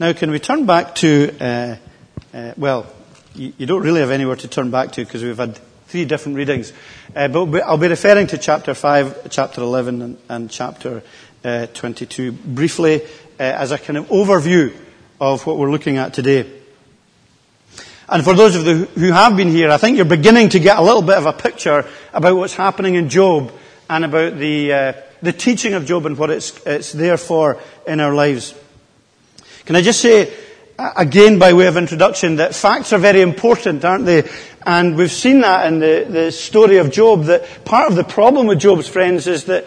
Now, can we turn back to, uh, uh, well, you, you, don't really have anywhere to turn back to because we've had three different readings. Uh, but I'll be referring to chapter 5, chapter 11, and, and chapter uh, 22 briefly uh, as a kind of overview of what we're looking at today. And for those of you who have been here, I think you're beginning to get a little bit of a picture about what's happening in Job and about the, uh, the teaching of Job and what it's, it's there for in our lives. Can I just say, again by way of introduction, that facts are very important, aren't they? And we've seen that in the, the story of Job, that part of the problem with Job's friends is that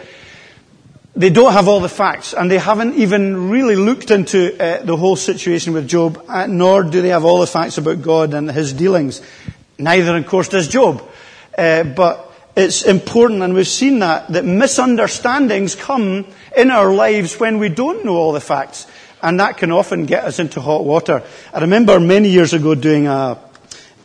they don't have all the facts, and they haven't even really looked into uh, the whole situation with Job, uh, nor do they have all the facts about God and his dealings. Neither, of course, does Job. Uh, but it's important, and we've seen that, that misunderstandings come in our lives when we don't know all the facts, and that can often get us into hot water. I remember many years ago doing a,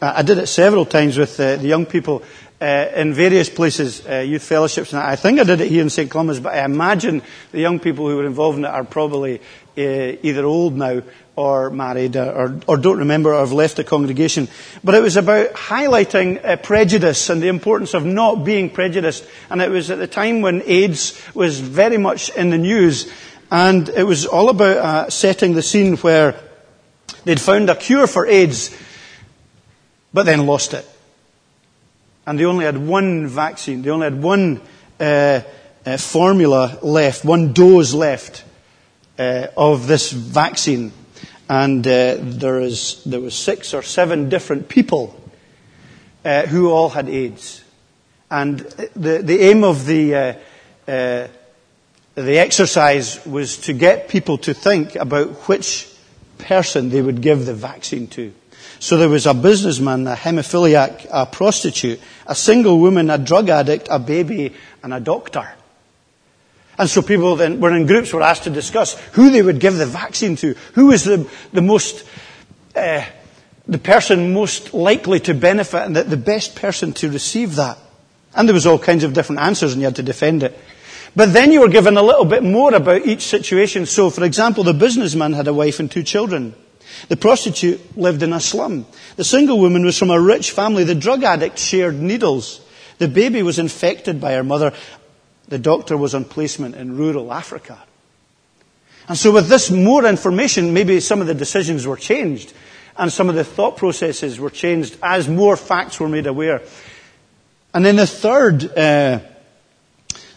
I did it several times with uh, the young people uh, in various places, uh, youth fellowships, and I think I did it here in St. Columba's, but I imagine the young people who were involved in it are probably either old now or married or, or, don't remember or have left the congregation. But it was about highlighting prejudice and the importance of not being prejudiced. And it was at the time when AIDS was very much in the news. And it was all about uh, setting the scene where they'd found a cure for AIDS, but then lost it. And they only had one vaccine. They only had one uh, uh, formula left, one dose left uh, of this vaccine, and uh, there is there was six or seven different people uh, who all had AIDS, and the the aim of the the exercise was to get people to think about which person they would give the vaccine to. So there was a businessman, a hemophiliac, a prostitute, a single woman, a drug addict, a baby, and a doctor. And so people then were in groups were asked to discuss who they would give the vaccine to, who was the, the most, uh, the person most likely to benefit and the, the best person to receive that. And there was all kinds of different answers and you had to defend it. But then you were given a little bit more about each situation. So, for example, the businessman had a wife and two children. The prostitute lived in a slum. The single woman was from a rich family. The drug addict shared needles. The baby was infected by her mother. The doctor was on placement in rural Africa. And so with this more information, maybe some of the decisions were changed and some of the thought processes were changed as more facts were made aware. And then the third, uh,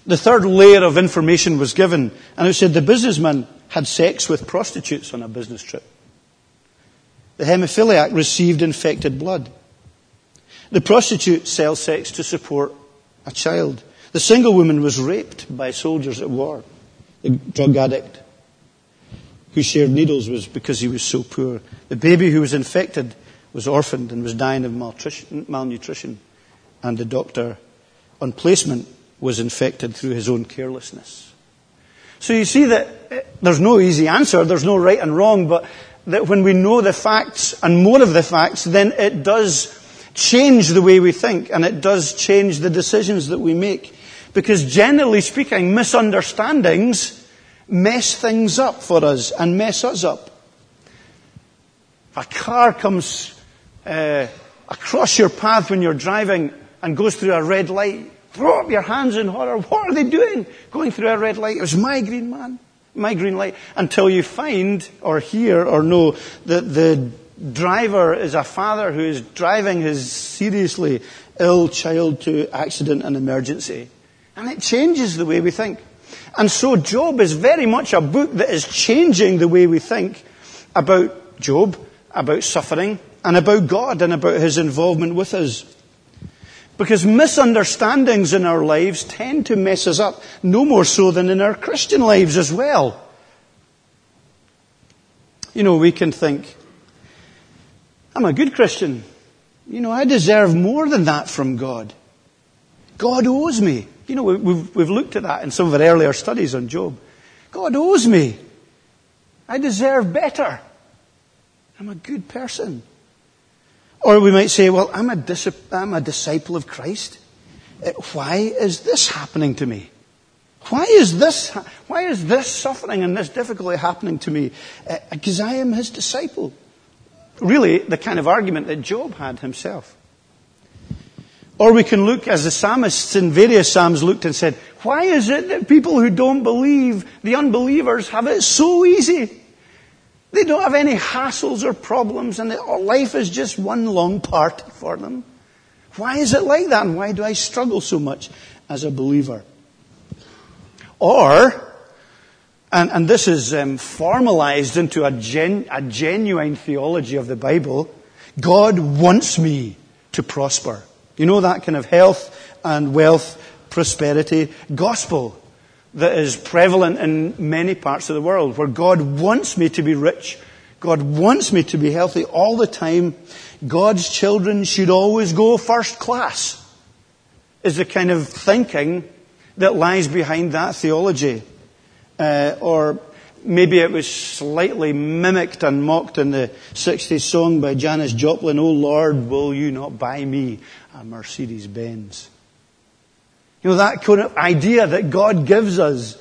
the third layer of information was given, and it said the businessman had sex with prostitutes on a business trip. The hemophiliac received infected blood. The prostitute sells sex to support a child. The single woman was raped by soldiers at war. The drug addict who shared needles was because he was so poor. The baby who was infected was orphaned and was dying of malnutrition. And the doctor on placement was infected through his own carelessness. So you see that eh, there's no easy answer, there's no right and wrong, but that when we know the facts and more of the facts, then it does change the way we think and it does change the decisions that we make. Because generally speaking, misunderstandings mess things up for us and mess us up. If a car comes uh, across your path when you're driving and goes through a red light, throw up your hands in horror. What are they doing going through a red light? It was my green man my green light, until you find or hear or know that the driver is a father who is driving his seriously ill child to accident and emergency. And it changes the way we think. And so Job is very much a book that is changing the way we think about Job, about suffering, and about God and about his involvement with us. Because misunderstandings in our lives tend to mess us up, no more so than in our Christian lives as well. You know, we can think, I'm a good Christian. You know, I deserve more than that from God. God owes me. You know, we've, we've looked at that in some of our earlier studies on Job. God owes me. I deserve better. I'm a good person. Or we might say, well, I'm a, dis- I'm a disciple of Christ. Uh, why is this happening to me? Why is this, why is this suffering and this difficulty happening to me? Because uh, I am his disciple. Really, the kind of argument that Job had himself. Or we can look, as the psalmists in various psalms looked and said, why is it that people who don't believe, the unbelievers, have it so easy? They don't have any hassles or problems and life is just one long party for them. Why is it like that and why do I struggle so much as a believer? Or, and, and this is um, formalized into a, gen, a genuine theology of the Bible, God wants me to prosper. You know that kind of health and wealth, prosperity gospel that is prevalent in many parts of the world, where God wants me to be rich. God wants me to be healthy all the time. God's children should always go first class, is the kind of thinking that lies behind that theology. Uh, or maybe it was slightly mimicked and mocked in the 60s song by Janis Joplin, Oh Lord, will you not buy me a Mercedes Benz. You know, that kind of idea that God gives us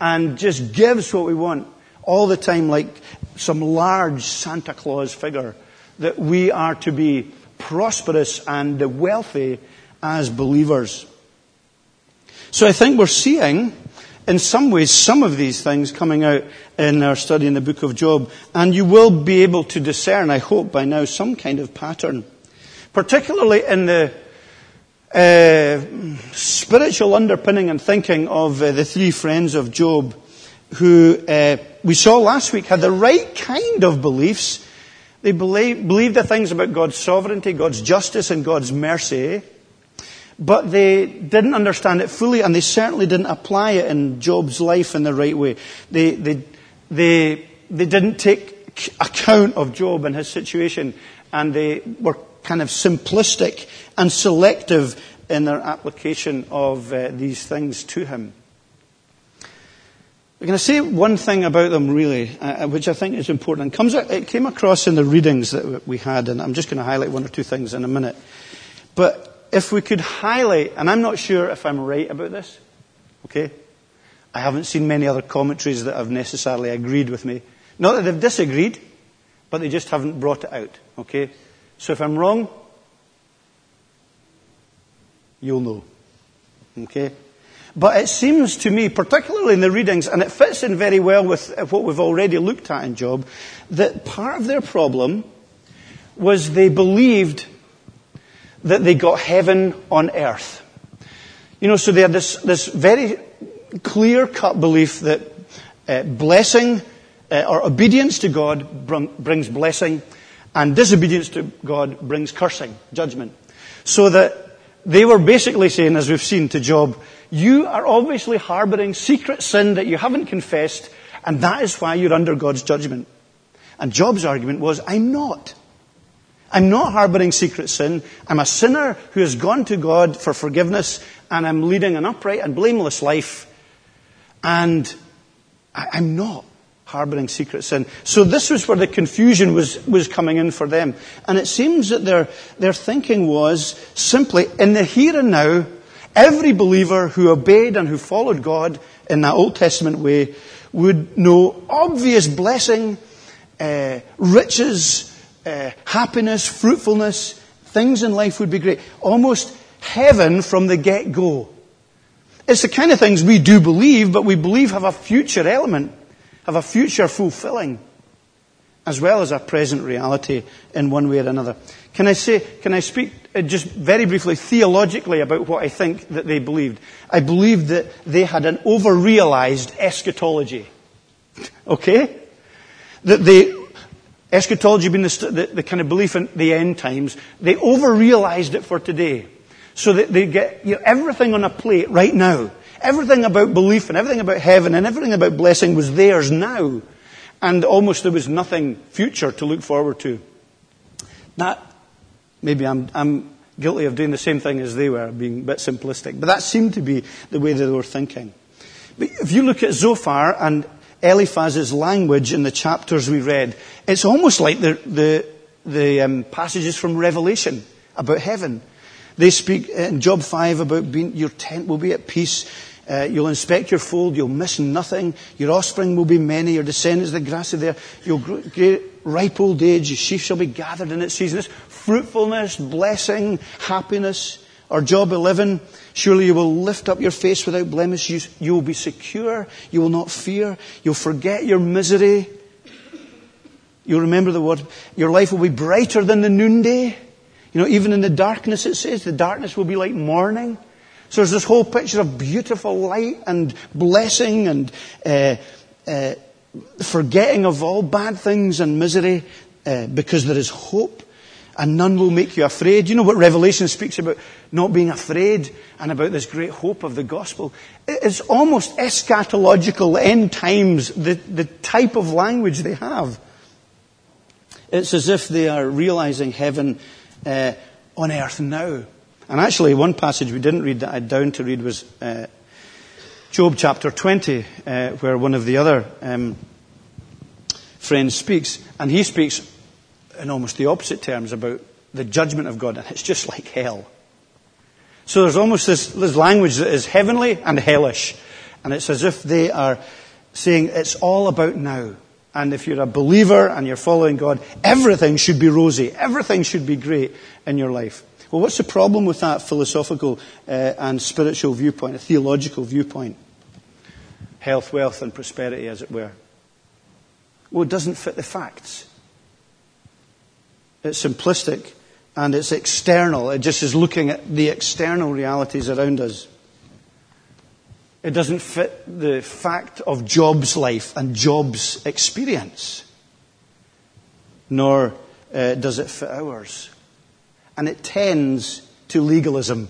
and just gives what we want all the time like some large Santa Claus figure that we are to be prosperous and wealthy as believers. So I think we're seeing in some ways some of these things coming out in our study in the book of Job and you will be able to discern, I hope by now, some kind of pattern particularly in the uh, spiritual underpinning and thinking of uh, the three friends of Job, who uh, we saw last week had the right kind of beliefs. They believe, believed the things about God's sovereignty, God's justice, and God's mercy, but they didn't understand it fully, and they certainly didn't apply it in Job's life in the right way. They, they, they, they didn't take account of Job and his situation, and they were kind of simplistic and selective in their application of uh, these things to him. I'm going to say one thing about them, really, uh, which I think is important. It, comes, it came across in the readings that we had, and I'm just going to highlight one or two things in a minute. But if we could highlight, and I'm not sure if I'm right about this, okay? I haven't seen many other commentaries that have necessarily agreed with me. Not that they've disagreed, but they just haven't brought it out, okay? So if I'm wrong, you'll know. Okay? But it seems to me, particularly in the readings, and it fits in very well with what we've already looked at in Job, that part of their problem was they believed that they got heaven on earth. You know, so they had this, this very clear cut belief that uh, blessing uh, or obedience to God br- brings blessing and disobedience to God brings cursing, judgment. So that they were basically saying, as we've seen to Job, you are obviously harboring secret sin that you haven't confessed, and that is why you're under God's judgment. And Job's argument was, I'm not. I'm not harboring secret sin. I'm a sinner who has gone to God for forgiveness, and I'm leading an upright and blameless life. And I'm not harboring secret sin. So this was where the confusion was, was coming in for them. And it seems that their, their thinking was simply, in the here and now, every believer who obeyed and who followed God in that Old Testament way would know obvious blessing, uh, riches, uh, happiness, fruitfulness, things in life would be great. Almost heaven from the get-go. It's the kind of things we do believe, but we believe have a future element have a future fulfilling as well as a present reality in one way or another. Can I say, can I speak uh, just very briefly theologically about what I think that they believed? I believe that they had an over-realized eschatology. Okay? That they, eschatology being the, the, the, kind of belief in the end times, they over-realized it for today. So that they get you know, everything on a plate right now. Everything about belief and everything about heaven and everything about blessing was theirs now. And almost there was nothing future to look forward to. That, maybe I'm, I'm guilty of doing the same thing as they were, being a bit simplistic. But that seemed to be the way they were thinking. But if you look at Zophar and Eliphaz's language in the chapters we read, it's almost like the, the, the um, passages from Revelation about heaven. They speak in Job 5 about being, your tent will be at peace. Uh, you'll inspect your fold. You'll miss nothing. Your offspring will be many. Your descendants, the grass of the earth. You'll grow, ripe old age. Your sheaf shall be gathered in its season. It's fruitfulness, blessing, happiness. Or job 11, surely you will lift up your face without blemish. You, you will be secure. You will not fear. You'll forget your misery. You'll remember the word. Your life will be brighter than the noonday. You know, even in the darkness, it says, the darkness will be like morning. So there's this whole picture of beautiful light and blessing and uh, uh, forgetting of all bad things and misery uh, because there is hope and none will make you afraid. You know what Revelation speaks about not being afraid and about this great hope of the gospel. It's almost eschatological end times, the, the type of language they have. It's as if they are realizing heaven uh, on earth now. And actually, one passage we didn't read that I down to read was uh, Job chapter 20, uh, where one of the other um, friends speaks. And he speaks in almost the opposite terms about the judgment of God, and it's just like hell. So there's almost this, this language that is heavenly and hellish. And it's as if they are saying it's all about now. And if you're a believer and you're following God, everything should be rosy. Everything should be great in your life. Well, what's the problem with that philosophical uh, and spiritual viewpoint, a theological viewpoint? Health, wealth, and prosperity, as it were. Well, it doesn't fit the facts. It's simplistic and it's external. It just is looking at the external realities around us. It doesn't fit the fact of Job's life and Job's experience, nor uh, does it fit ours. And it tends to legalism.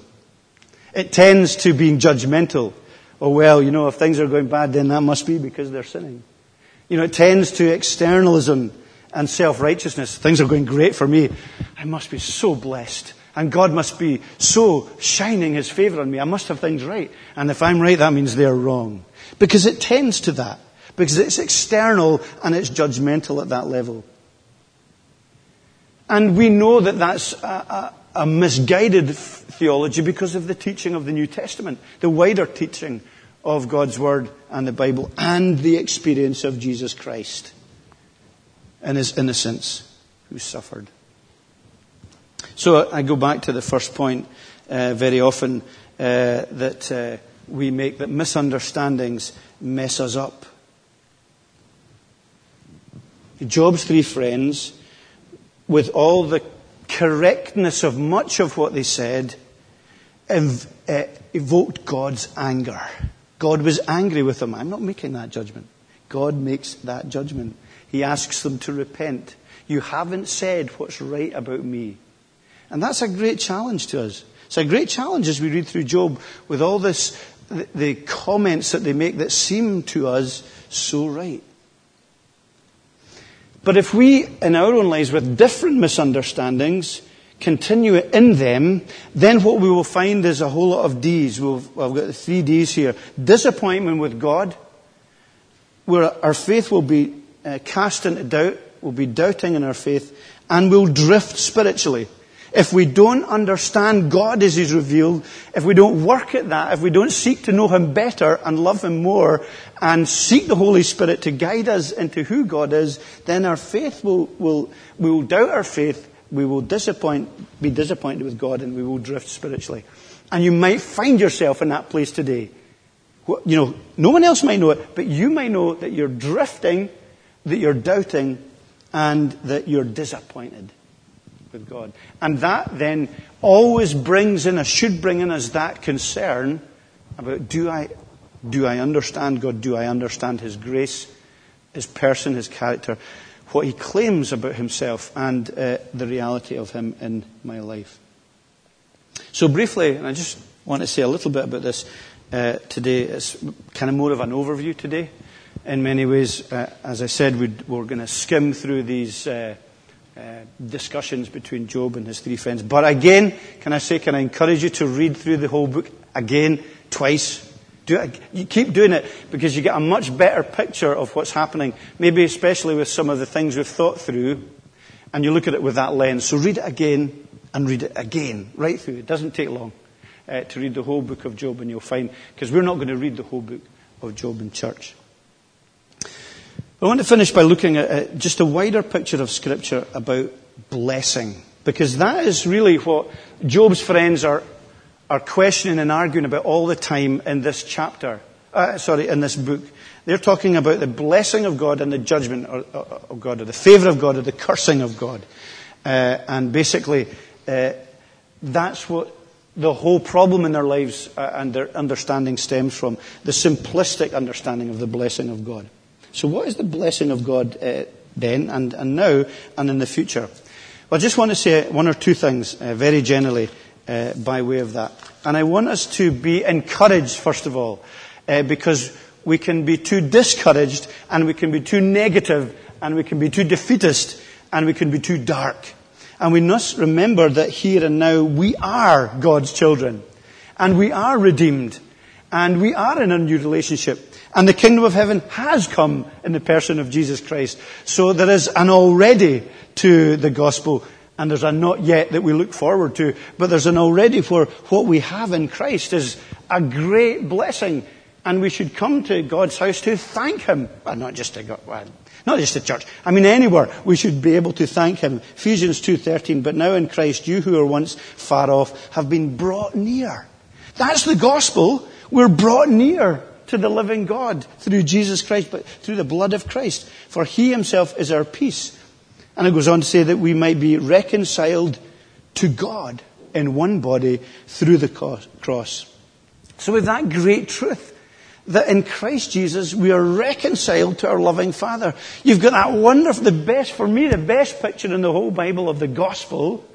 It tends to being judgmental. Oh, well, you know, if things are going bad, then that must be because they're sinning. You know, it tends to externalism and self-righteousness. Things are going great for me. I must be so blessed. And God must be so shining His favor on me. I must have things right. And if I'm right, that means they're wrong. Because it tends to that. Because it's external and it's judgmental at that level. And we know that that's a, a, a misguided theology because of the teaching of the New Testament, the wider teaching of God's Word and the Bible, and the experience of Jesus Christ and his innocence who suffered. So I go back to the first point uh, very often uh, that uh, we make that misunderstandings mess us up. Job's three friends, with all the correctness of much of what they said, ev- uh, evoked God's anger. God was angry with them. I'm not making that judgment. God makes that judgment. He asks them to repent. You haven't said what's right about me. And that's a great challenge to us. It's a great challenge as we read through Job with all this, the, the comments that they make that seem to us so right. But if we, in our own lives, with different misunderstandings, continue in them, then what we will find is a whole lot of D's. We've, I've got the three D's here. Disappointment with God, where our faith will be uh, cast into doubt, we'll be doubting in our faith, and we'll drift spiritually. If we don't understand God as He's revealed, if we don't work at that, if we don't seek to know Him better and love Him more, and seek the Holy Spirit to guide us into who God is, then our faith will, will, we will doubt our faith, we will disappoint, be disappointed with God, and we will drift spiritually. And you might find yourself in that place today. You know, no one else might know it, but you might know that you're drifting that you're doubting and that you're disappointed with God. And that then always brings in us, should bring in us that concern about do I, do I understand God? Do I understand His grace, His person, His character, what He claims about Himself, and uh, the reality of Him in my life? So, briefly, and I just want to say a little bit about this uh, today. It's kind of more of an overview today in many ways. Uh, as I said, we are going to skim through these uh, discussions between Job and his three friends. But again, can I say, can I encourage you to read through the whole book again, twice? Do it, you keep doing it because you get a much better picture of what's happening, maybe especially with some of the things we've thought through, and you look at it with that lens. So read it again and read it again, right through. It doesn't take long. uh, to read the whole book of Job, and you'll find, because we're not going to read the whole book of Job in church. I want to finish by looking at just a wider picture of Scripture about blessing, because that is really what Job's friends are, are questioning and arguing about all the time in this chapter, uh, sorry, in this book. They're talking about the blessing of God and the judgment of God, or the favour of God, or the cursing of God. Uh, and basically, uh, that's what the whole problem in their lives uh, and their understanding stems from the simplistic understanding of the blessing of God. So, what is the blessing of God uh, then, and, and now, and in the future? Well, I just want to say one or two things uh, very generally uh, by way of that. And I want us to be encouraged, first of all, because we can be too discouraged and we can be too negative and we can be too defeatist and we can be too dark. And we must remember that here and now we are God's children and we are redeemed and we are in a new relationship. And the kingdom of heaven has come in the person of Jesus Christ. So there is an already to the gospel and there's a not yet that we look forward to, but there's an already for what we have in Christ is a great blessing and we should come to God's house to thank Him. Well, not just to God, well, not just to church. I mean, anywhere we should be able to thank Him. Ephesians 2.13, but now in Christ, you who were once far off have been brought near. That's the gospel. We're brought near to the living God through Jesus Christ, but through the blood of Christ. For He Himself is our peace. And it goes on to say that we might be reconciled to God in one body through the cross. So with that great truth, that in Christ Jesus we are reconciled to our loving Father. You've got that wonderful, the best, for me, the best picture in the whole Bible of the gospel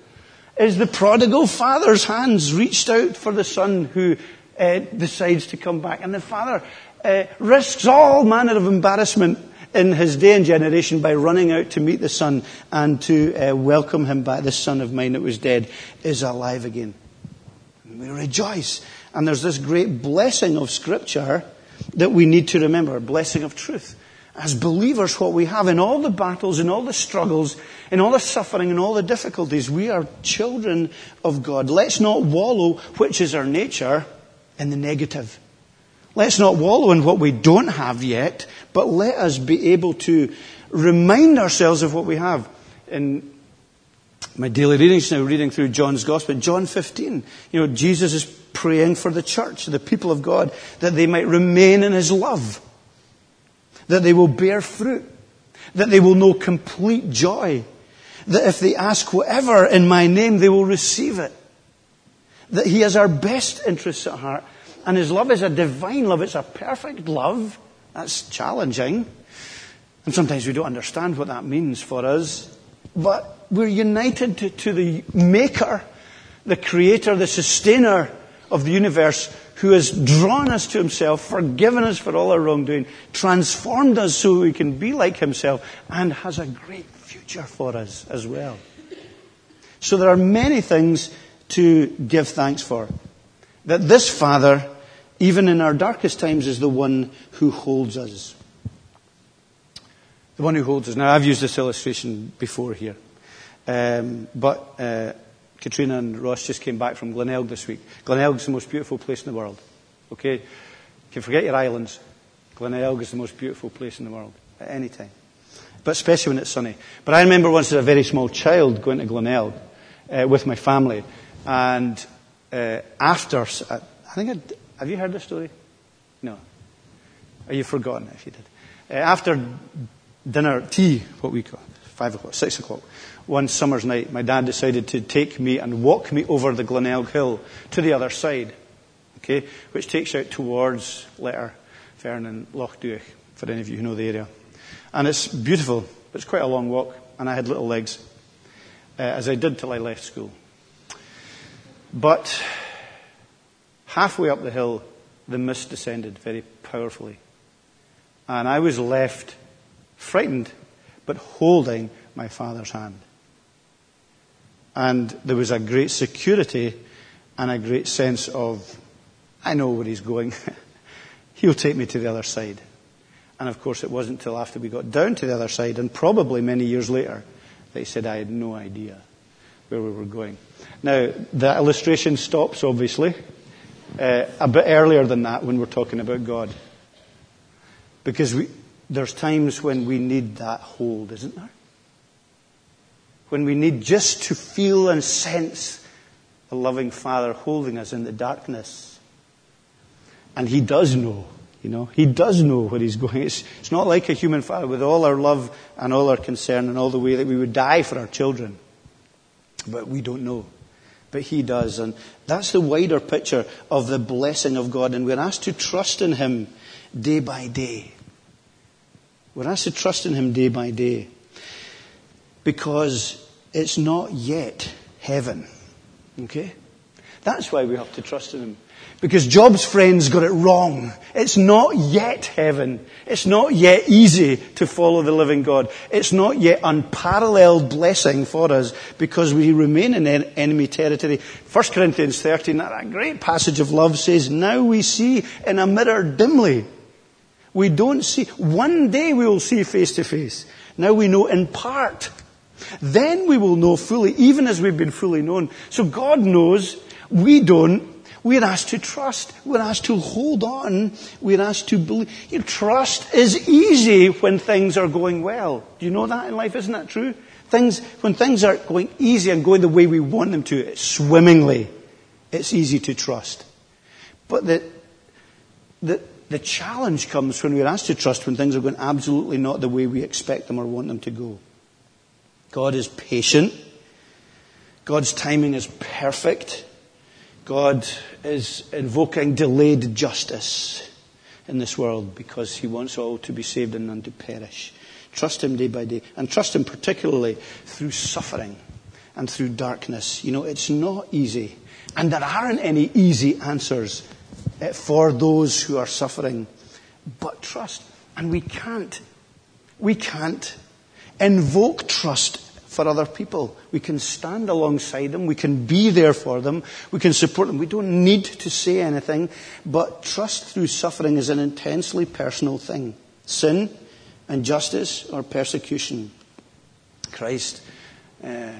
is the prodigal father's hands reached out for the son who uh, decides to come back. And the father uh, risks all manner of embarrassment in his day and generation by running out to meet the son and to uh, welcome him back. This son of mine that was dead is alive again. And we rejoice. And there's this great blessing of Scripture that we need to remember, blessing of truth. As believers, what we have in all the battles, in all the struggles, in all the suffering, in all the difficulties, we are children of God. Let's not wallow, which is our nature, in the negative. Let's not wallow in what we don't have yet, but let us be able to remind ourselves of what we have. In my daily readings now, reading through John's Gospel, John 15, you know, Jesus is praying for the church, the people of God, that they might remain in His love, that they will bear fruit, that they will know complete joy, that if they ask whatever in my name, they will receive it, that He has our best interests at heart, and His love is a divine love, it's a perfect love. That's challenging. And sometimes we don't understand what that means for us. But we're united to, to the Maker, the Creator, the Sustainer of the universe who has drawn us to himself, forgiven us for all our wrongdoing, transformed us so we can be like himself, and has a great future for us as well. So there are many things to give thanks for. That this Father, even in our darkest times, is the one who holds us. The one who holds us. Now, I've used this illustration before here. Um, but uh, Katrina and Ross just came back from Glenelg this week. Glenelg is the most beautiful place in the world. Okay? You can forget your islands. Glenelg is the most beautiful place in the world at any time. But especially when it's sunny. But I remember once as a very small child going to Glenelg uh, with my family. And uh, after, I think, I'd, have you heard the story? No. Are you forgotten if you did? Uh, after dinner, tea, what we call five o'clock, six o'clock, one summer's night, my dad decided to take me and walk me over the Glenelg Hill to the other side, okay, which takes out towards Letter, Fern and Loch Duich, for any of you who know the area. And it's beautiful, but it's quite a long walk, and I had little legs, uh, as I did till I left school. But halfway up the hill, the mist descended very powerfully. And I was left frightened, but holding my father's hand. And there was a great security and a great sense of, I know where he's going. He'll take me to the other side. And of course, it wasn't until after we got down to the other side, and probably many years later, that he said, I had no idea where we were going. Now, the illustration stops, obviously, uh, a bit earlier than that when we're talking about God. Because we, there's times when we need that hold, isn't there? When we need just to feel and sense a loving Father holding us in the darkness. And He does know, you know, He does know where He's going. It's, it's not like a human Father with all our love and all our concern and all the way that we would die for our children. But we don't know. But He does. And that's the wider picture of the blessing of God. And we're asked to trust in Him day by day. We're asked to trust in Him day by day. Because it's not yet heaven. Okay? That's why we have to trust in Him. Because Job's friends got it wrong. It's not yet heaven. It's not yet easy to follow the living God. It's not yet unparalleled blessing for us because we remain in enemy territory. 1 Corinthians 13, that great passage of love says, now we see in a mirror dimly. We don't see. One day we will see face to face. Now we know in part. Then we will know fully, even as we've been fully known. So God knows, we don't. We're asked to trust. We're asked to hold on. We're asked to believe. You know, trust is easy when things are going well. Do you know that in life? Isn't that true? Things, when things are going easy and going the way we want them to, swimmingly, it's easy to trust. But the, the, the challenge comes when we're asked to trust when things are going absolutely not the way we expect them or want them to go. God is patient. God's timing is perfect. God is invoking delayed justice in this world because he wants all to be saved and none to perish. Trust him day by day and trust him particularly through suffering and through darkness. You know, it's not easy. And there aren't any easy answers eh, for those who are suffering. But trust. And we can't. We can't invoke trust for other people. We can stand alongside them. We can be there for them. We can support them. We don't need to say anything, but trust through suffering is an intensely personal thing. Sin, injustice, or persecution. Christ uh,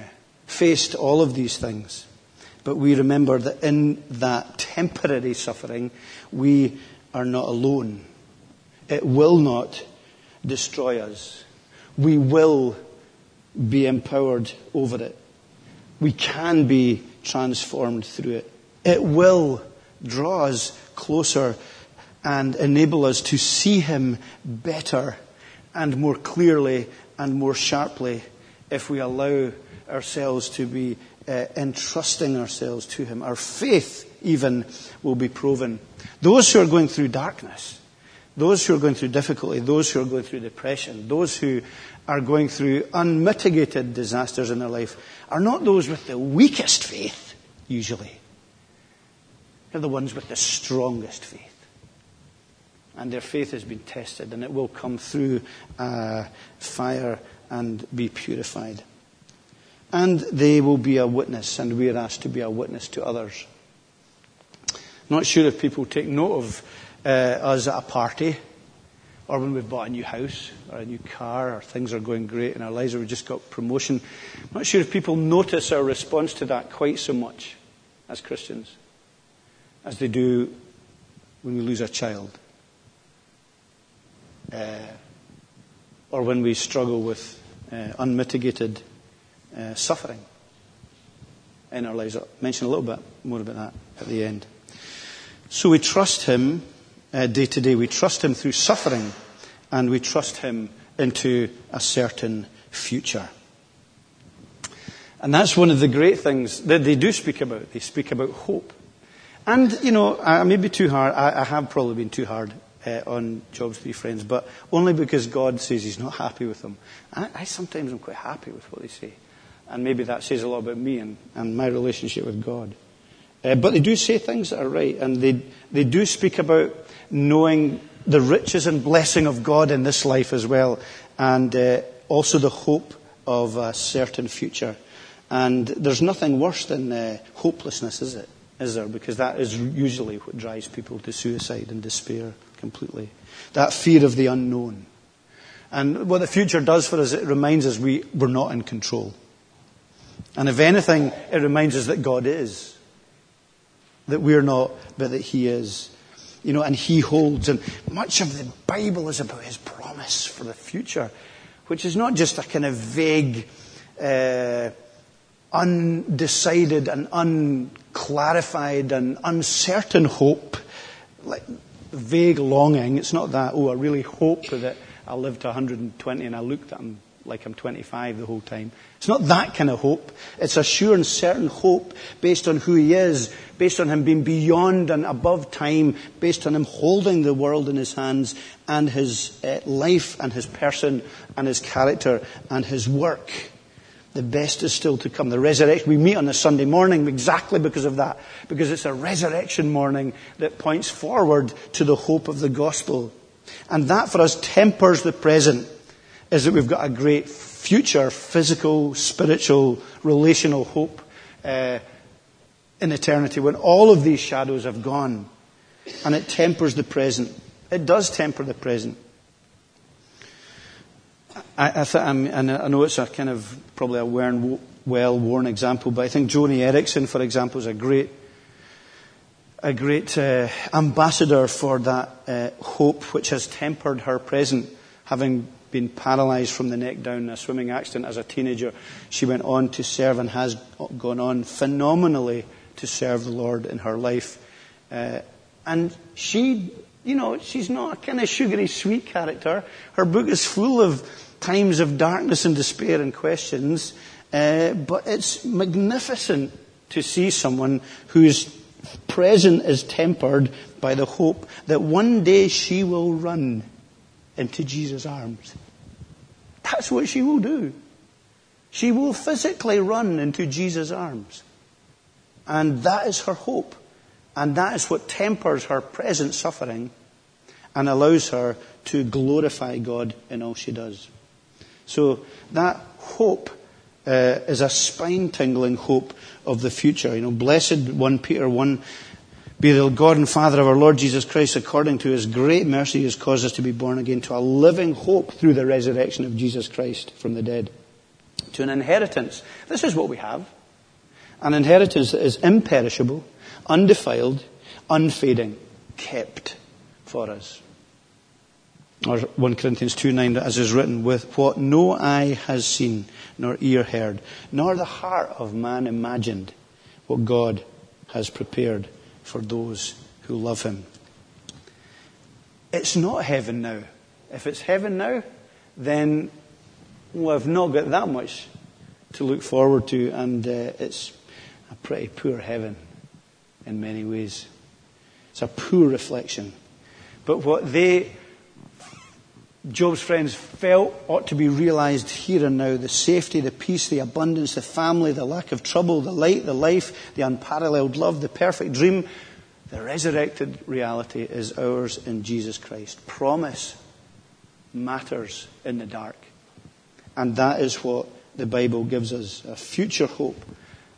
faced all of these things. But we remember that in that temporary suffering, we are not alone. It will not destroy us. We will be empowered over it. We can be transformed through it. It will draw us closer and enable us to see Him better and more clearly and more sharply if we allow ourselves to be uh, entrusting ourselves to Him. Our faith, even, will be proven. Those who are going through darkness, those who are going through difficulty, those who are going through depression, those who are going through unmitigated disasters in their life are not those with the weakest faith, usually. They're the ones with the strongest faith. And their faith has been tested, and it will come through uh, fire and be purified. And they will be a witness, and we are asked to be a witness to others. Not sure if people take note of uh, us at a party or when we've bought a new house or a new car or things are going great in our lives or we just got promotion. I'm not sure if people notice our response to that quite so much as Christians as they do when we lose a child uh, or when we struggle with uh, unmitigated uh, suffering in our lives. I'll mention a little bit more about that at the end. So we trust Him uh, day to day. We trust Him through suffering and we trust Him into a certain future. And that's one of the great things that they do speak about. They speak about hope. And, you know, I may be too hard. I, I have probably been too hard uh, on Job's three friends, but only because God says He's not happy with them. I, I sometimes am quite happy with what they say. And maybe that says a lot about me and, and my relationship with God. Uh, but they do say things that are right, and they, they do speak about knowing the riches and blessing of God in this life as well, and uh, also the hope of a certain future. And there's nothing worse than uh, hopelessness, is it? Is there? Because that is usually what drives people to suicide and despair completely. That fear of the unknown. And what the future does for us, it reminds us we, we're not in control. And if anything, it reminds us that God is. that we're not, but that He is. You know, and He holds. And much of the Bible is about His promise for the future, which is not just a kind of vague, uh, undecided and unclarified and uncertain hope, like vague longing. It's not that, oh, I really hope that I'll live to 120 and I look at him like I'm 25 the whole time. It's not that kind of hope. It's a sure and certain hope based on who he is, based on him being beyond and above time, based on him holding the world in his hands and his uh, life and his person and his character and his work. The best is still to come. The resurrection, we meet on a Sunday morning exactly because of that. Because it's a resurrection morning that points forward to the hope of the gospel. And that for us tempers the present is that we've got a great future physical, spiritual, relational hope uh, in eternity when all of these shadows have gone. And it tempers the present. It does temper the present. I, I, th- I know it's a kind of probably a well-worn example, but I think Joni Eareckson, for example, is a great, a great uh, ambassador for that uh, hope which has tempered her present, having been paralyzed from the neck down in a swimming accident as a teenager. She went on to serve and has gone on phenomenally to serve the Lord in her life. Uh, and she, you know, she's not a kind of sugary sweet character. Her book is full of times of darkness and despair and questions, uh, but it's magnificent to see someone whose present is tempered by the hope that one day she will run into Jesus' arms. That's what she will do. She will physically run into Jesus' arms. And that is her hope. And that is what tempers her present suffering and allows her to glorify God in all she does. So that hope uh, is a spine tingling hope of the future. You know, blessed 1 Peter 1 be the God and Father of our Lord Jesus Christ, according to his great mercy, has caused us to be born again to a living hope through the resurrection of Jesus Christ from the dead. To an inheritance. This is what we have. An inheritance that is imperishable, undefiled, unfading, kept for us. Or 1 Corinthians 2 9, as is written, with what no eye has seen, nor ear heard, nor the heart of man imagined, what God has prepared for those who love him. It's not heaven now. If it's heaven now, then well, I've not got that much to look forward to, and uh, it's a pretty poor heaven in many ways. It's a poor reflection. But what they, Job's friends, felt ought to be realized here and now the safety, the peace, the abundance, the family, the lack of trouble, the light, the life, the unparalleled love, the perfect dream. The resurrected reality is ours in Jesus Christ. Promise matters in the dark. And that is what the Bible gives us a future hope.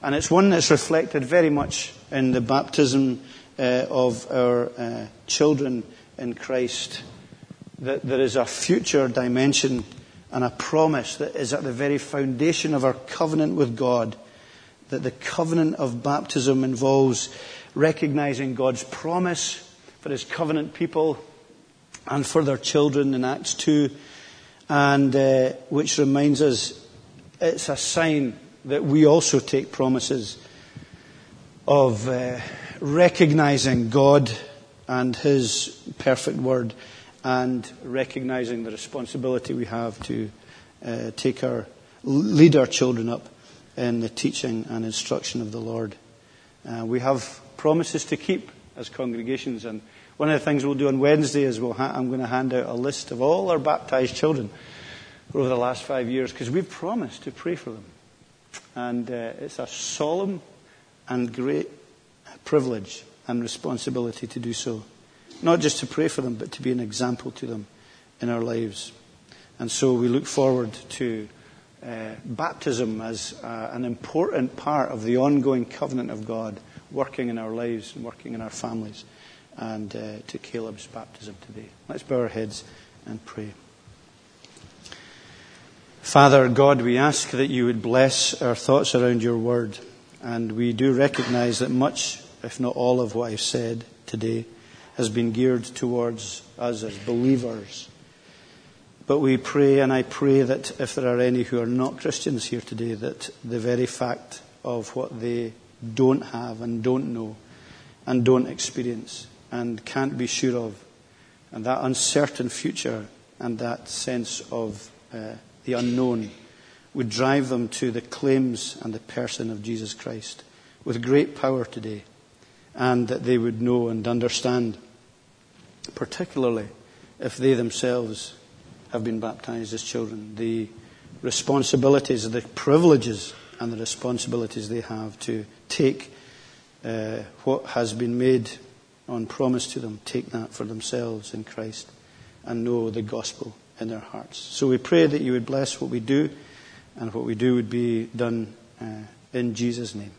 And it's one that's reflected very much in the baptism uh, of our uh, children in Christ that there is a future dimension and a promise that is at the very foundation of our covenant with God. That the covenant of baptism involves recognizing God's promise for his covenant people and for their children in Acts 2, and uh, which reminds us it's a sign that we also take promises of uh, recognizing God and his perfect word and recognizing the responsibility we have to uh, take our, lead our children up in the teaching and instruction of the Lord. Uh, we have promises to keep as congregations, and one of the things we'll do on Wednesday is we'll ha- I'm going to hand out a list of all our baptized children over the last five years because we've promised to pray for them. And uh, it's a solemn and great privilege and responsibility to do so. Not just to pray for them, but to be an example to them in our lives. And so we look forward to uh, baptism as uh, an important part of the ongoing covenant of God, working in our lives and working in our families, and uh, to Caleb's baptism today. Let's bow our heads and pray. Father God, we ask that you would bless our thoughts around your word, and we do recognize that much if not all of what I've said today, has been geared towards us as believers. But we pray, and I pray that if there are any who are not Christians here today, that the very fact of what they don't have and don't know and don't experience and can't be sure of, and that uncertain future and that sense of uh, the unknown would drive them to the claims and the person of Jesus Christ with great power today, and that they would know and understand, particularly if they themselves have been baptized as children, the responsibilities, the privileges, and the responsibilities they have to take uh, what has been made on promise to them, take that for themselves in Christ, and know the gospel in their hearts. So we pray that you would bless what we do, and what we do would be done uh, in Jesus' name.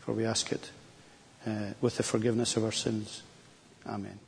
For we ask it uh, with the forgiveness of our sins. Amen.